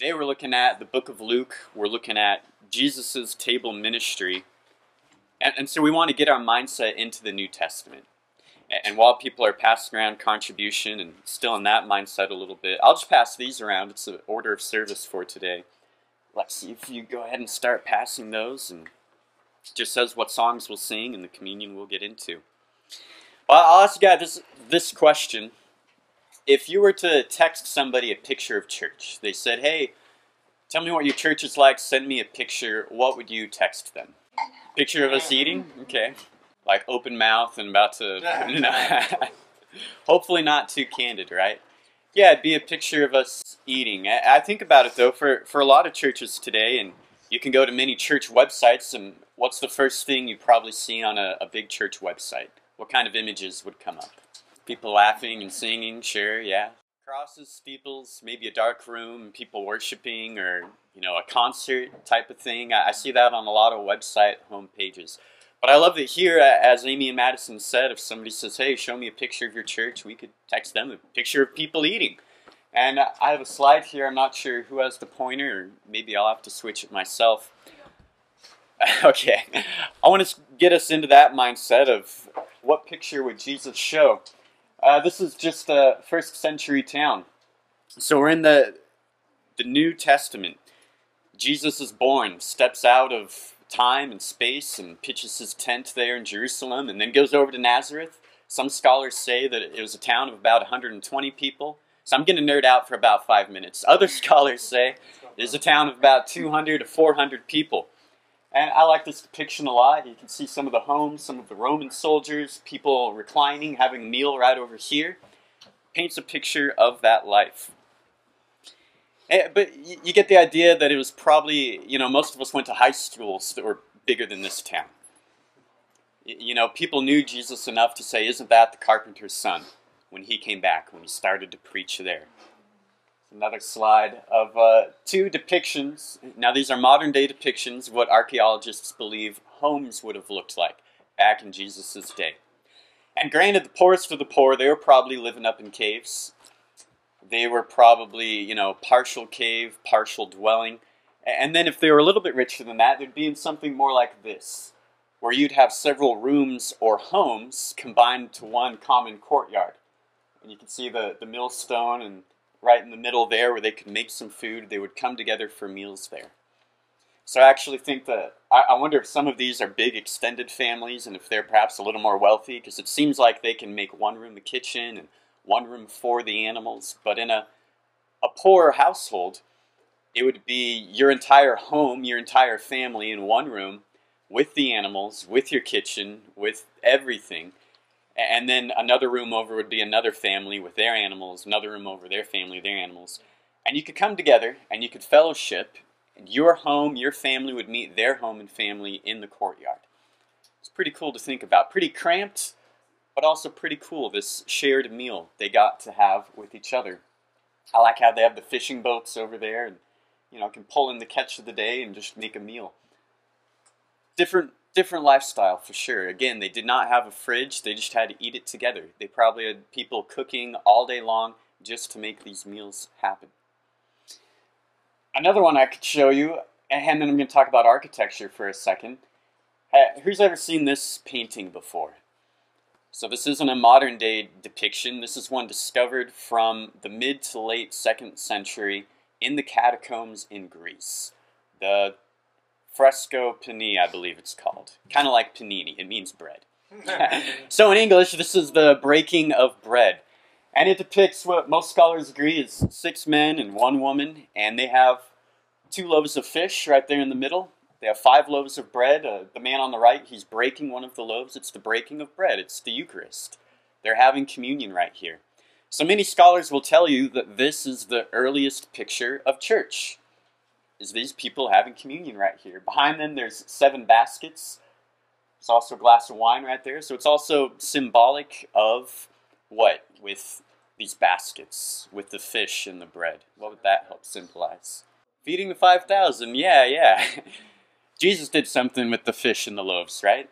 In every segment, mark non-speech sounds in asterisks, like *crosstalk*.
Today we're looking at the book of Luke. We're looking at Jesus' table ministry. And, and, so we want to get our mindset into the New Testament. And, and while people are passing around contribution and still in that mindset a little bit, I'll just pass these around. It's the order of service for today. Let's see if you go ahead and start passing those. And it just says what songs we'll sing and the communion we'll get into. Well, I'll ask you guys this, this question if you were to text somebody a picture of church, they said, hey, tell me what your church is like, send me a picture, what would you text them? Picture of us eating? Okay. Like open mouth and about to. *laughs* *laughs* Hopefully not too candid, right? Yeah, it'd be a picture of us eating. I think about it though, for, for a lot of churches today, and you can go to many church websites, and what's the first thing you probably see on a, a big church website? What kind of images would come up? People laughing and singing, sure, yeah. Crosses, steeples, maybe a dark room, people worshiping, or you know, a concert type of thing. I, I see that on a lot of website home pages. But I love that here, as Amy and Madison said, if somebody says, "Hey, show me a picture of your church," we could text them a picture of people eating. And I have a slide here. I'm not sure who has the pointer, or maybe I'll have to switch it myself. *laughs* okay, I want to get us into that mindset of what picture would Jesus show. Uh, this is just a first century town. So we're in the, the New Testament. Jesus is born, steps out of time and space and pitches his tent there in Jerusalem and then goes over to Nazareth. Some scholars say that it was a town of about 120 people. So I'm going to nerd out for about five minutes. Other *laughs* scholars say it is a town of about 200 to 400 people. And I like this depiction a lot. You can see some of the homes, some of the Roman soldiers, people reclining, having a meal right over here. Paints a picture of that life. Eh, but you get the idea that it was probably, you know, most of us went to high schools that were bigger than this town. You know, people knew Jesus enough to say, Isn't that the carpenter's son? when he came back, when he started to preach there. Another slide of uh, two depictions. Now, these are modern day depictions what archaeologists believe homes would have looked like back in Jesus' day. And granted, the poorest of the poor, they were probably living up in caves. They were probably, you know, partial cave, partial dwelling. And then if they were a little bit richer than that, they'd be in something more like this, where you'd have several rooms or homes combined to one common courtyard. And you can see the, the millstone and right in the middle there where they could make some food. They would come together for meals there. So I actually think that I, I wonder if some of these are big extended families and if they're perhaps a little more wealthy because it seems like they can make one room a kitchen and one room for the animals. But in a, a poor household, it would be your entire home, your entire family in one room with the animals, with your kitchen, with everything. And then another room over would be another family with their animals, another room over their family, their animals. And you could come together and you could fellowship, and your home, your family would meet their home and family in the courtyard. It's pretty cool to think about. Pretty cramped, but also pretty cool, this shared meal they got to have with each other. I like how they have the fishing boats over there and you know can pull in the catch of the day and just make a meal. Different different lifestyle for sure. Again, they did not have a fridge, they just had to eat it together. They probably had people cooking all day long just to make these meals happen. Another one I could show you, and then I'm going to talk about architecture for a second. Who's ever seen this painting before? So this isn't a modern day depiction. This is one discovered from the mid to late second century in the catacombs in Greece. The fresco panini, I believe it's called. Kind of like panini, it means bread. *laughs* *laughs* so in English, this is the breaking of bread. And it depicts what most scholars agree is six men and one woman, and they have two loaves of fish right there in the middle. They have five loaves of bread. Uh, the man on the right, he's breaking one of the loaves. It's the breaking of bread, it's the Eucharist. They're having communion right here. So many scholars will tell you that this is the earliest picture of church is these people having communion right here. Behind them, there's seven baskets. There's also a glass of wine right there. So it's also symbolic of what? With these baskets, with the fish and the bread. What would that help symbolize? Feeding the 5,000. Yeah, yeah. *laughs* Jesus did something with the fish and the loaves, right?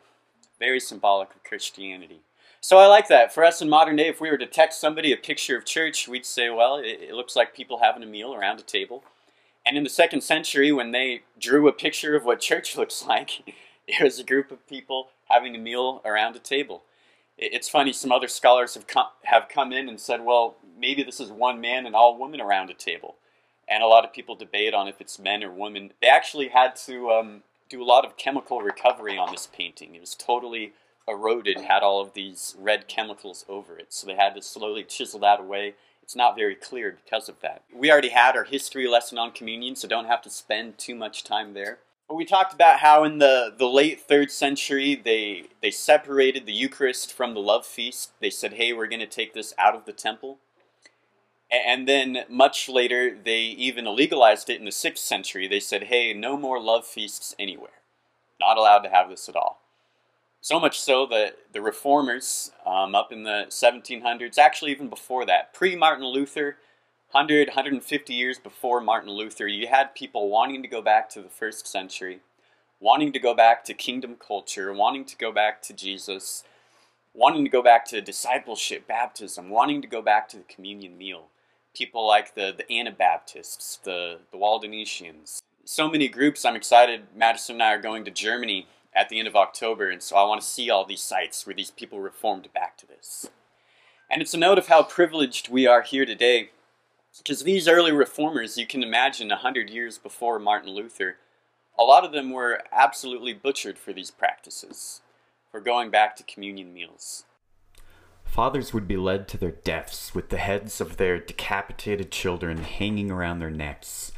Very symbolic of Christianity. So I like that. For us in modern day, if we were to text somebody a picture of church, we'd say, well, it, it looks like people having a meal around a table And in the second century, when they drew a picture of what church *laughs* looks like, it was a group of people having a meal around a table. It's funny, some other scholars have come, have come in and said, well, maybe this is one man and all women around a table. And a lot of people debate on if it's men or women. They actually had to um, do a lot of chemical recovery on this painting. It was totally eroded, had all of these red chemicals over it. So they had to slowly chisel that away. It's not very clear because of that. We already had our history lesson on communion, so don't have to spend too much time there. But we talked about how in the, the late third century they they separated the Eucharist from the love feast. They said, hey, we're going to take this out of the temple. And then much later, they even legalized it in the sixth century. They said, hey, no more love feasts anywhere. Not allowed to have this at all. So much so that the reformers um, up in the 1700s, actually even before that, pre Martin Luther, 100, 150 years before Martin Luther, you had people wanting to go back to the first century, wanting to go back to kingdom culture, wanting to go back to Jesus, wanting to go back to discipleship, baptism, wanting to go back to the communion meal. People like the, the Anabaptists, the, the Waldensians. So many groups. I'm excited. Madison and I are going to Germany at the end of October, and so I want to see all these sites where these people reformed back to this. And it's a note of how privileged we are here today because these early reformers, you can imagine a hundred years before Martin Luther, a lot of them were absolutely butchered for these practices, for going back to communion meals. Fathers would be led to their deaths with the heads of their decapitated children hanging around their necks.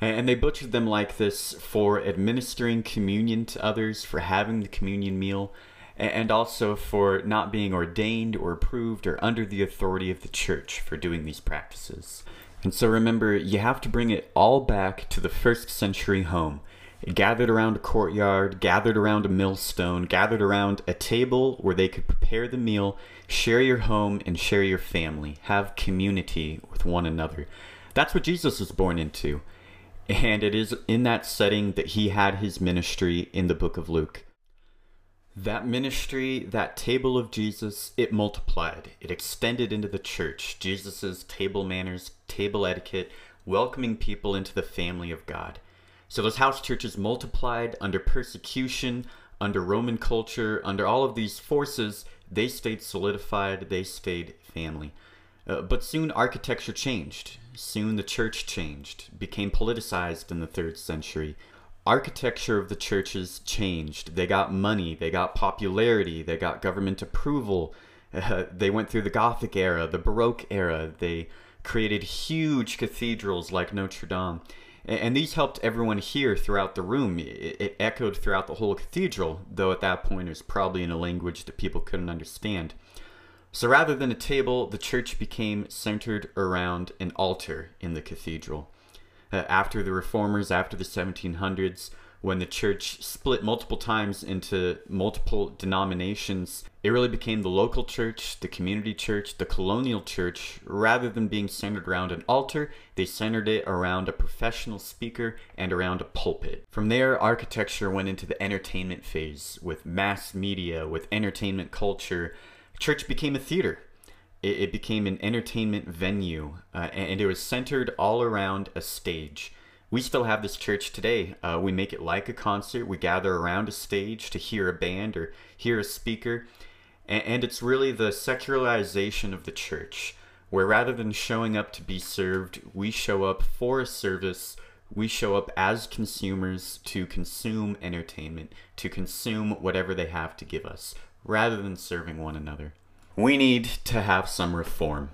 And they butchered them like this for administering communion to others, for having the communion meal, and also for not being ordained or approved or under the authority of the church for doing these practices. And so remember, you have to bring it all back to the first century home. Gathered around a courtyard, gathered around a millstone, gathered around a table where they could prepare the meal, share your home, and share your family. Have community with one another. That's what Jesus was born into. And it is in that setting that he had his ministry in the book of Luke. That ministry, that table of Jesus, it multiplied. It extended into the church. Jesus's table manners, table etiquette, welcoming people into the family of God. So those house churches multiplied under persecution, under Roman culture, under all of these forces, they stayed solidified, they stayed family. Uh, but soon architecture changed. Soon the church changed, became politicized in the third century architecture of the churches changed. They got money, they got popularity, they got government approval. Uh, *laughs* they went through the Gothic era, the Baroque era. They created huge cathedrals like Notre Dame. And, these helped everyone hear throughout the room. It echoed throughout the whole cathedral, though at that point it was probably in a language that people couldn't understand. So rather than a table, the church became centered around an altar in the cathedral uh, after the reformers, after the 1700s, when the church split multiple times into multiple denominations, it really became the local church, the community church, the colonial church. Rather than being centered around an altar, they centered it around a professional speaker and around a pulpit. From there, architecture went into the entertainment phase with mass media, with entertainment culture. Church became a theater it, it became an entertainment venue, uh, and it was centered all around a stage. We still have this church today. Uh, we make it like a concert. We gather around a stage to hear a band or hear a speaker. And, and it's really the secularization of the church, where rather than showing up to be served, we show up for a service. We show up as consumers to consume entertainment, to consume whatever they have to give us, rather than serving one another. We need to have some reform.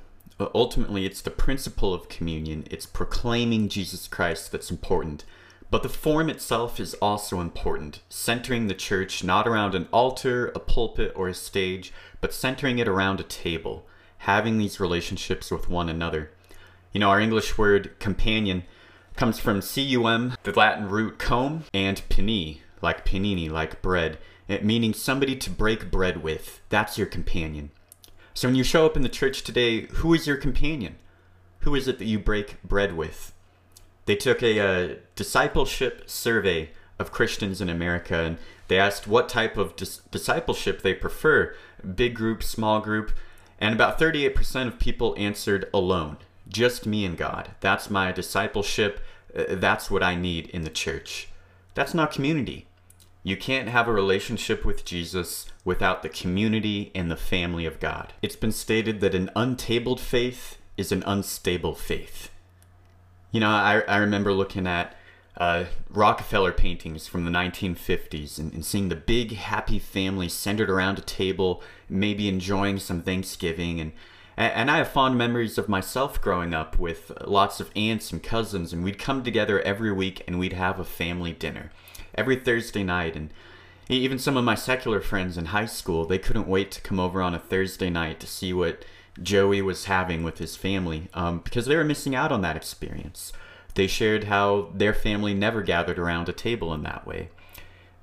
Ultimately, it's the principle of communion, it's proclaiming Jesus Christ that's important. But the form itself is also important, centering the church not around an altar, a pulpit, or a stage, but centering it around a table, having these relationships with one another. You know, our English word companion comes from cum, the Latin root com, and pini, like panini, like bread, meaning somebody to break bread with. That's your companion. So when you show up in the church today, who is your companion? Who is it that you break bread with? They took a, a discipleship survey of Christians in America and they asked what type of dis discipleship they prefer big group, small group, and about 38% of people answered alone. Just me and God. That's my discipleship. Uh, That's what I need in the church. That's not community. You can't have a relationship with Jesus without the community and the family of God. It's been stated that an untabled faith is an unstable faith. You know, I, I remember looking at uh, Rockwell paintings from the 1950s and, and seeing the big happy family centered around a table, maybe enjoying some Thanksgiving. And, and I have fond memories of myself growing up with lots of aunts and cousins, and we'd come together every week and we'd have a family dinner every Thursday night. And even some of my secular friends in high school, they couldn't wait to come over on a Thursday night to see what Joey was having with his family um, because they were missing out on that experience. They shared how their family never gathered around a table in that way.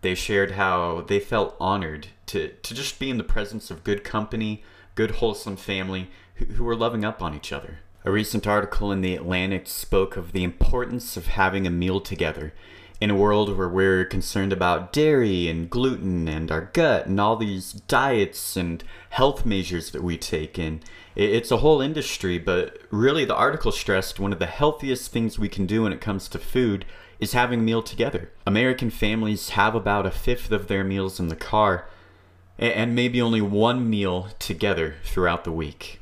They shared how they felt honored to, to just be in the presence of good company, good, wholesome family who, were loving up on each other. A recent article in The Atlantic spoke of the importance of having a meal together in a world where we're concerned about dairy and gluten and our gut and all these diets and health measures that we take in. It's a whole industry, but really the article stressed one of the healthiest things we can do when it comes to food is having a meal together. American families have about a fifth of their meals in the car and maybe only one meal together throughout the week.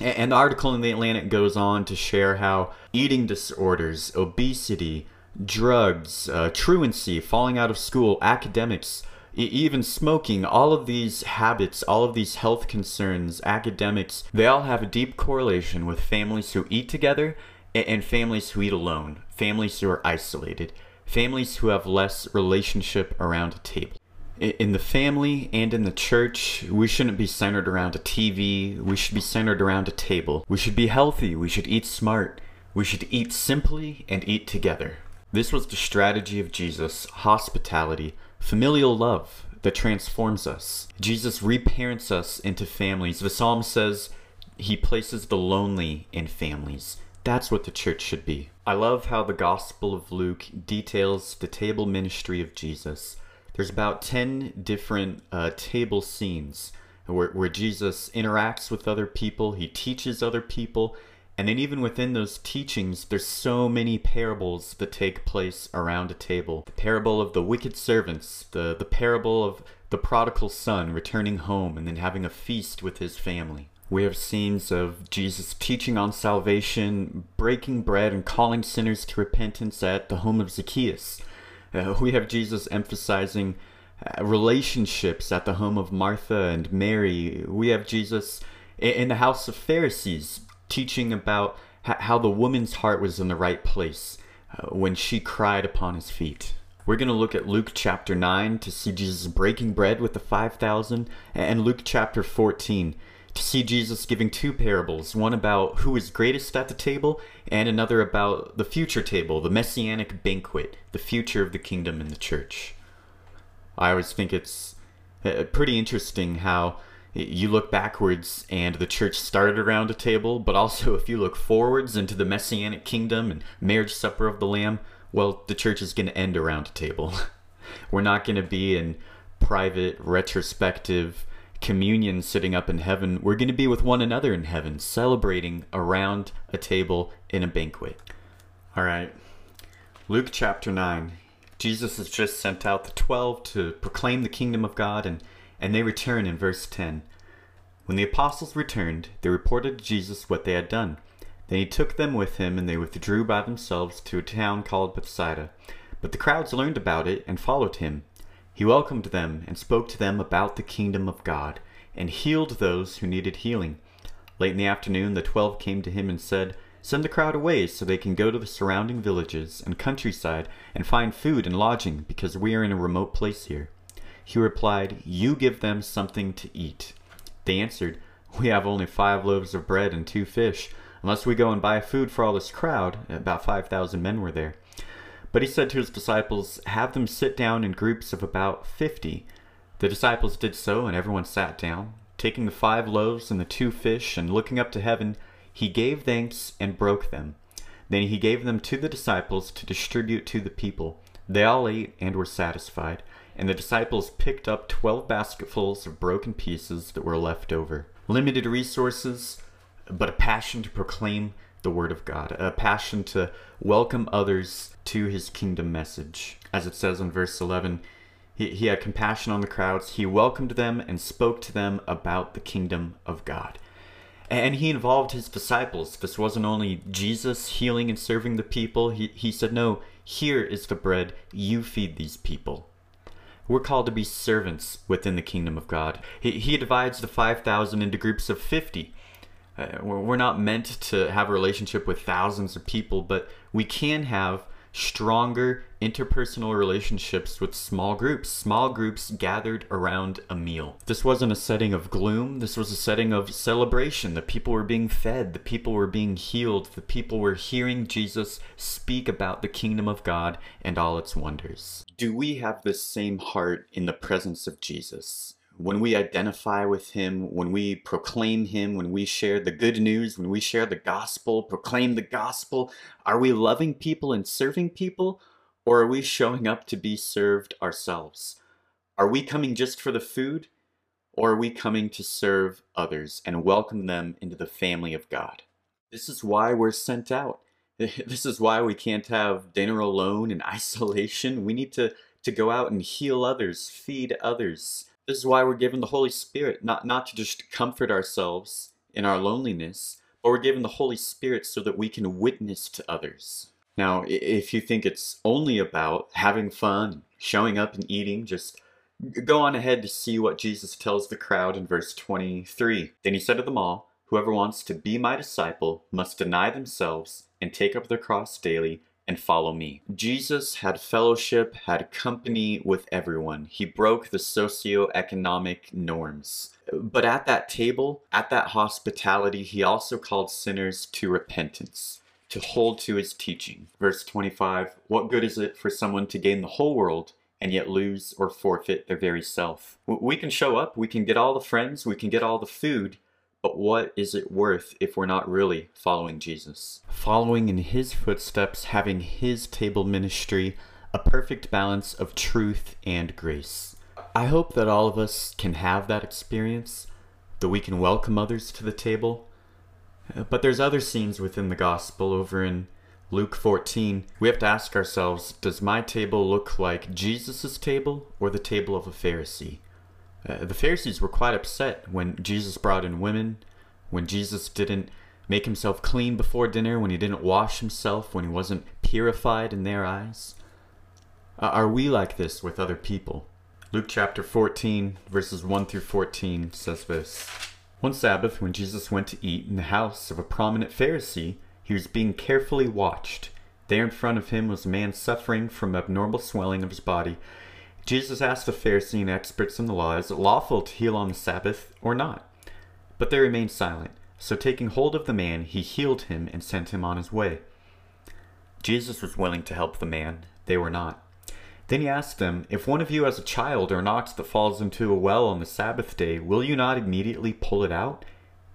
And the article in the Atlantic goes on to share how eating disorders, obesity, drugs, uh, truancy, falling out of school, academics, e- even smoking, all of these habits, all of these health concerns, academics, they all have a deep correlation with families who eat together and, and families who eat alone, families who are isolated, families who have less relationship around a table. In the family and in the church, we shouldn't be centered around a TV. We should be centered around a table. We should be healthy. We should eat smart. We should eat simply and eat together. This was the strategy of Jesus hospitality, familial love that transforms us. Jesus reparents us into families. The psalm says he places the lonely in families. That's what the church should be. I love how the Gospel of Luke details the table ministry of Jesus. There's about 10 different uh, table scenes where, where Jesus interacts with other people, he teaches other people, and then even within those teachings, there's so many parables that take place around a table. The parable of the wicked servants, the, the parable of the prodigal son returning home and then having a feast with his family. We have scenes of Jesus teaching on salvation, breaking bread, and calling sinners to repentance at the home of Zacchaeus. Uh, we have Jesus emphasizing uh, relationships at the home of Martha and Mary. We have Jesus in the house of Pharisees teaching about how the woman's heart was in the right place uh, when she cried upon his feet. We're going to look at Luke chapter 9 to see Jesus breaking bread with the 5,000, and Luke chapter 14 to see Jesus giving two parables one about who is greatest at the table, and another about the future table, the messianic banquet, the future of the kingdom and the church. I always think it's uh, pretty interesting how you look backwards and the church started around a table, but also if you look forwards into the messianic kingdom and marriage supper of the Lamb, well, the church is going to end around a table. *laughs* We're not going to be in private, retrospective communion sitting up in heaven. We're going to be with one another in heaven, celebrating around a table in a banquet. All right. Luke chapter 9. Jesus has just sent out the 12 to proclaim the kingdom of God, and, and they return in verse 10. When the apostles returned, they reported to Jesus what they had done. Then he took them with him, and they withdrew by themselves to a town called Bethsaida. But the crowds learned about it and followed him. He welcomed them and spoke to them about the kingdom of God, and healed those who needed healing. Late in the afternoon, the twelve came to him and said, Send the crowd away so they can go to the surrounding villages and countryside and find food and lodging, because we are in a remote place here. He replied, You give them something to eat. They answered, We have only five loaves of bread and two fish, unless we go and buy food for all this crowd. About five thousand men were there. But he said to his disciples, Have them sit down in groups of about fifty. The disciples did so, and everyone sat down. Taking the five loaves and the two fish, and looking up to heaven, he gave thanks and broke them. Then he gave them to the disciples to distribute to the people. They all ate and were satisfied, and the disciples picked up twelve basketfuls of broken pieces that were left over. Limited resources, but a passion to proclaim the Word of God, a passion to welcome others to his kingdom message. As it says in verse 11, he, he had compassion on the crowds, he welcomed them and spoke to them about the kingdom of God. And he involved his disciples. This wasn't only Jesus healing and serving the people, he, he said, No, here is the bread, you feed these people. We're called to be servants within the kingdom of God. He, he divides the 5,000 into groups of 50 uh, Uh, we're not meant to have a relationship with thousands of people, but we can have stronger interpersonal relationships with small groups, small groups gathered around a meal. This wasn't a setting of gloom, this was a setting of celebration. The people were being fed, the people were being healed, the people were hearing Jesus speak about the kingdom of God and all its wonders. Do we have the same heart in the presence of Jesus? When we identify with him, when we proclaim him, when we share the good news, when we share the gospel, proclaim the gospel, are we loving people and serving people, or are we showing up to be served ourselves? Are we coming just for the food, or are we coming to serve others and welcome them into the family of God? This is why we're sent out. *laughs* This is why we can't have dinner alone in *laughs* isolation. We need to, to go out and heal others, feed others this is why we're given the Holy Spirit, not, not to just comfort ourselves in our loneliness, but we're given the Holy Spirit so that we can witness to others. Now, if you think it's only about having fun, showing up and eating, just go on ahead to see what Jesus tells the crowd in verse 23. Then he said to them all, Whoever wants to be my disciple must deny themselves and take up their cross daily and follow me. Jesus had fellowship, had company with everyone. He broke the socio-economic norms. But at that table, at that hospitality, he also called sinners to repentance, to hold to his teaching. Verse 25 What good is it for someone to gain the whole world and yet lose or forfeit their very self? We can show up, we can get all the friends, we can get all the food, but what is it worth if we're not really following Jesus? Following in his footsteps, having his table ministry, a perfect balance of truth and grace. I hope that all of us can have that experience, that we can welcome others to the table. But there's other scenes within the gospel over in Luke 14. We have to ask ourselves, does my table look like Jesus' table or the table of a Pharisee? Uh, the Pharisees were quite upset when Jesus brought in women, when Jesus didn't make himself clean before dinner, when he didn't wash himself, when he wasn't purified in their eyes. Uh, are we like this with other people? Luke chapter 14, verses 1 through 14 says this One Sabbath, when Jesus went to eat in the house of a prominent Pharisee, he was being carefully watched. There in front of him was a man suffering from abnormal swelling of his body Jesus asked the Pharisees and experts in the law, Is it lawful to heal on the Sabbath or not? But they remained silent. So taking hold of the man, he healed him and sent him on his way. Jesus was willing to help the man. They were not. Then he asked them, If one of you has a child or an ox that falls into a well on the Sabbath day, will you not immediately pull it out?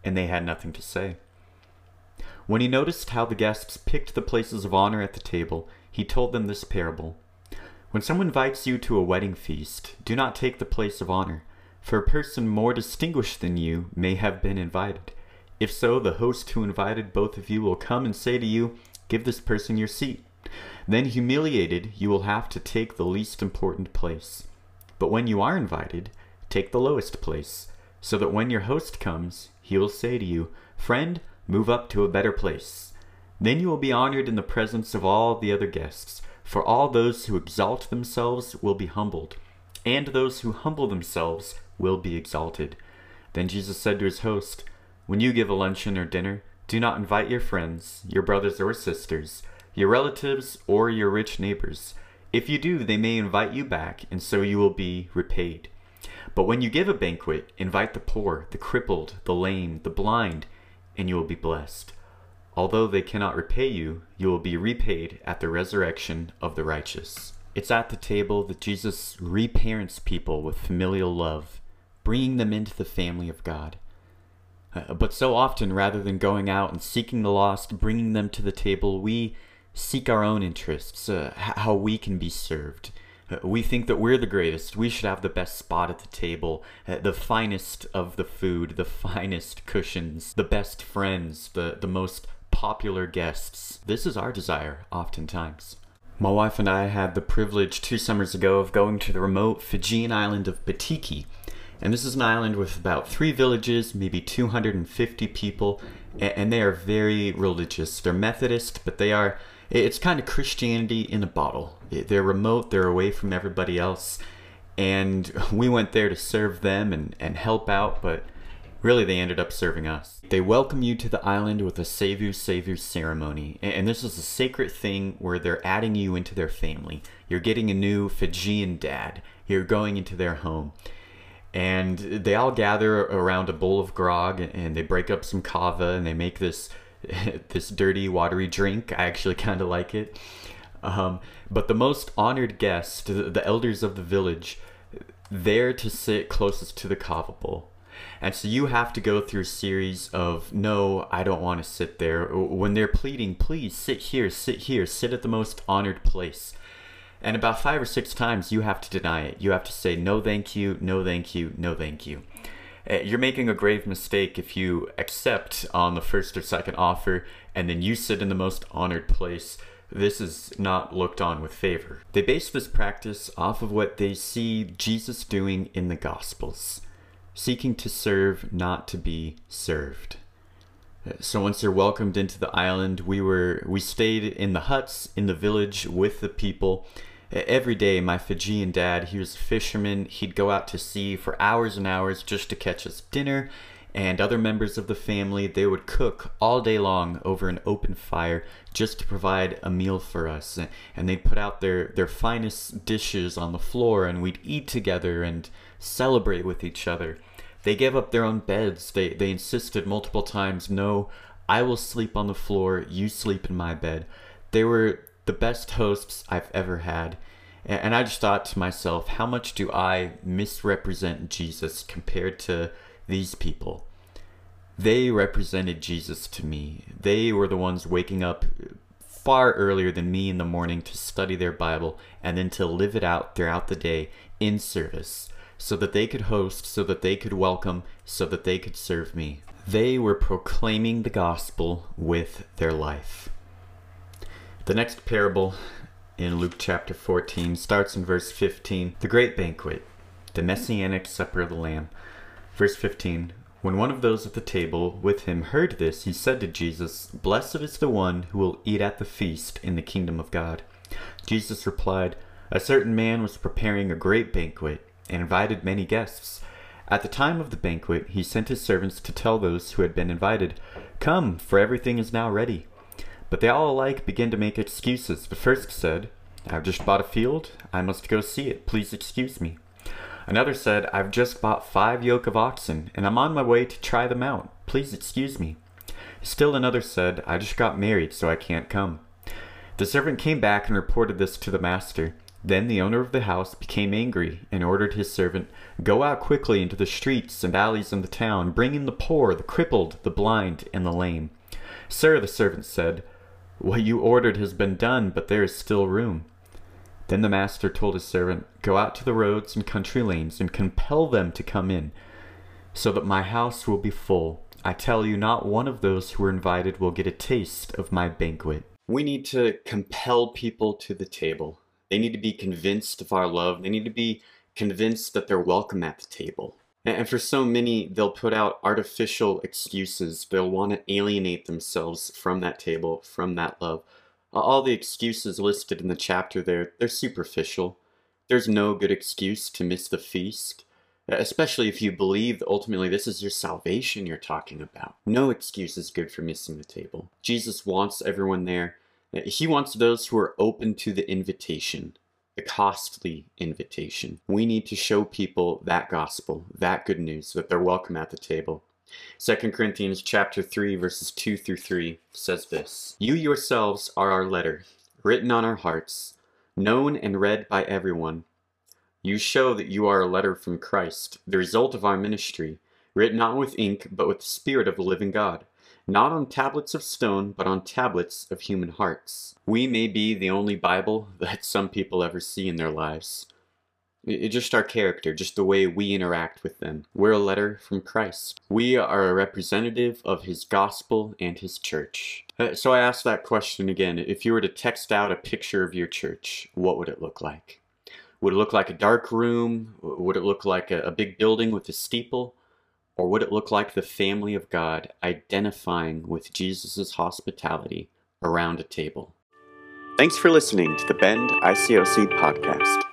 And they had nothing to say. When he noticed how the guests picked the places of honor at the table, he told them this parable. When someone invites you to a wedding feast, do not take the place of honor, for a person more distinguished than you may have been invited. If so, the host who invited both of you will come and say to you, Give this person your seat. Then, humiliated, you will have to take the least important place. But when you are invited, take the lowest place, so that when your host comes, he will say to you, Friend, move up to a better place. Then you will be honored in the presence of all the other guests. For all those who exalt themselves will be humbled, and those who humble themselves will be exalted. Then Jesus said to his host, When you give a luncheon or dinner, do not invite your friends, your brothers or sisters, your relatives, or your rich neighbors. If you do, they may invite you back, and so you will be repaid. But when you give a banquet, invite the poor, the crippled, the lame, the blind, and you will be blessed. Although they cannot repay you, you will be repaid at the resurrection of the righteous. It's at the table that Jesus reparents people with familial love, bringing them into the family of God. Uh, but so often, rather than going out and seeking the lost, bringing them to the table, we seek our own interests, uh, how we can be served. Uh, we think that we're the greatest. We should have the best spot at the table, uh, the finest of the food, the *laughs* finest cushions, the best friends, the, the most popular guests. This is our desire, oftentimes. My wife and I had the privilege two summers ago of going to the remote Fijian island of Batiki. And this is an island with about three villages, maybe 250 people, and they are very religious. They're Methodist, but they are, it's kind of Christianity in a bottle. They're remote, they're away from everybody else. And *laughs* we went there to serve them and, and help out, but Really, they ended up serving us. They welcome you to the island with a sevusevu ceremony, and this is a sacred thing where they're adding you into their family. You're getting a new Fijian dad. You're going into their home. And they all gather around a bowl of grog and they break up some kava and they make this *laughs* this dirty, watery drink. I actually *laughs* kind of like it. Um, but the most honored guest, the elders of the village, there to sit closest to the kava bowl and so you have to go through a series of, no, I don't want to sit there. When they're pleading, please sit here, sit here, sit at the most honored place. And about five or six times, you have to deny it. You have to say, no, thank you, no, thank you, no, thank you. Uh, you're making a grave mistake if you accept on the first or second offer and then you sit in the most honored place. This is not looked on with favor. They base this practice off of what they see Jesus doing in the Gospels seeking to serve, not to be served. Uh, so once they're welcomed into the island, we were we stayed in the huts in the village with the people. Every day, my Fijian dad, he was a fisherman. He'd go out to sea for hours and hours just to catch us dinner, and other members of the family they would cook all day long over an open fire just to provide a meal for us. And they'd put out their their finest dishes on the floor, and we'd eat together and celebrate with each other. They gave up their own beds. They, they insisted multiple times, no, I will sleep on the floor, you sleep in my bed. They were the best hosts I've ever had. And I just thought to myself, how much do I misrepresent Jesus compared to these people? They represented Jesus to me. They were the ones waking up far earlier than me in the morning to study their Bible and then to live it out throughout the day in service so that they could host, so that they could welcome, so that they could serve me. They were proclaiming the gospel with their life. The next parable in Luke chapter 14 starts in verse 15 the great banquet, the messianic supper of the Lamb. Verse 15 When one of those at the table with him heard this, he said to Jesus, Blessed is the one who will eat at the feast in the kingdom of God. Jesus replied, A certain man was preparing a great banquet and invited many guests. At the time of the banquet, he sent his servants to tell those who had been invited, Come, for everything is now ready. But they all alike began to make excuses. The first said, I've just bought a field. I must go see it. Please excuse me. Another said, I've just bought five yoke of oxen, and I'm on my way to try them out. Please excuse me. Still another said, I just got married, so I can't come. The servant came back and reported this to the master. Then the owner of the house became angry and ordered his servant, Go out quickly into the streets and alleys of the town, bring in the poor, the crippled, the blind, and the lame. Sir, the servant said, What you ordered has been done, but there is still room. Then the master told his servant, Go out to the roads and country lanes and compel them to come in, so that my house will be full. I tell you, not one of those who are invited will get a taste of my banquet. We need to compel people to the table. They need to be convinced of our love. They need to be convinced that they're welcome at the table. And for so many, they'll put out artificial excuses. They'll want to alienate themselves from that table, from that love. All the excuses listed in the chapter there, they're superficial. There's no good excuse to miss the feast, especially if you believe ultimately this is your salvation you're talking about. No excuse is good for missing the table. Jesus wants everyone there he wants those who are open to the invitation, the costly invitation. We need to show people that gospel, that good news, that they're welcome at the table. 2 Corinthians chapter 3 verses 2 through 3 says this, You yourselves are our letter, written on our hearts, known and read by everyone. You show that you are a letter from Christ, the result of our ministry, written not with ink, but with the Spirit of the living God not on tablets of stone, but on tablets of human hearts. We may be the only Bible *laughs* that some people ever see in their lives. It, just our character, just the way we interact with them. We're a letter from Christ. We are a representative of his gospel and his church. Uh, so I ask that question again. If you were to text out a picture of your church, what would it look like? Would it look like a dark room? Would it look like a big building with a steeple? Or would it look like the family of God identifying with Jesus' hospitality around a table? Thanks for listening to the Bend ICOC podcast.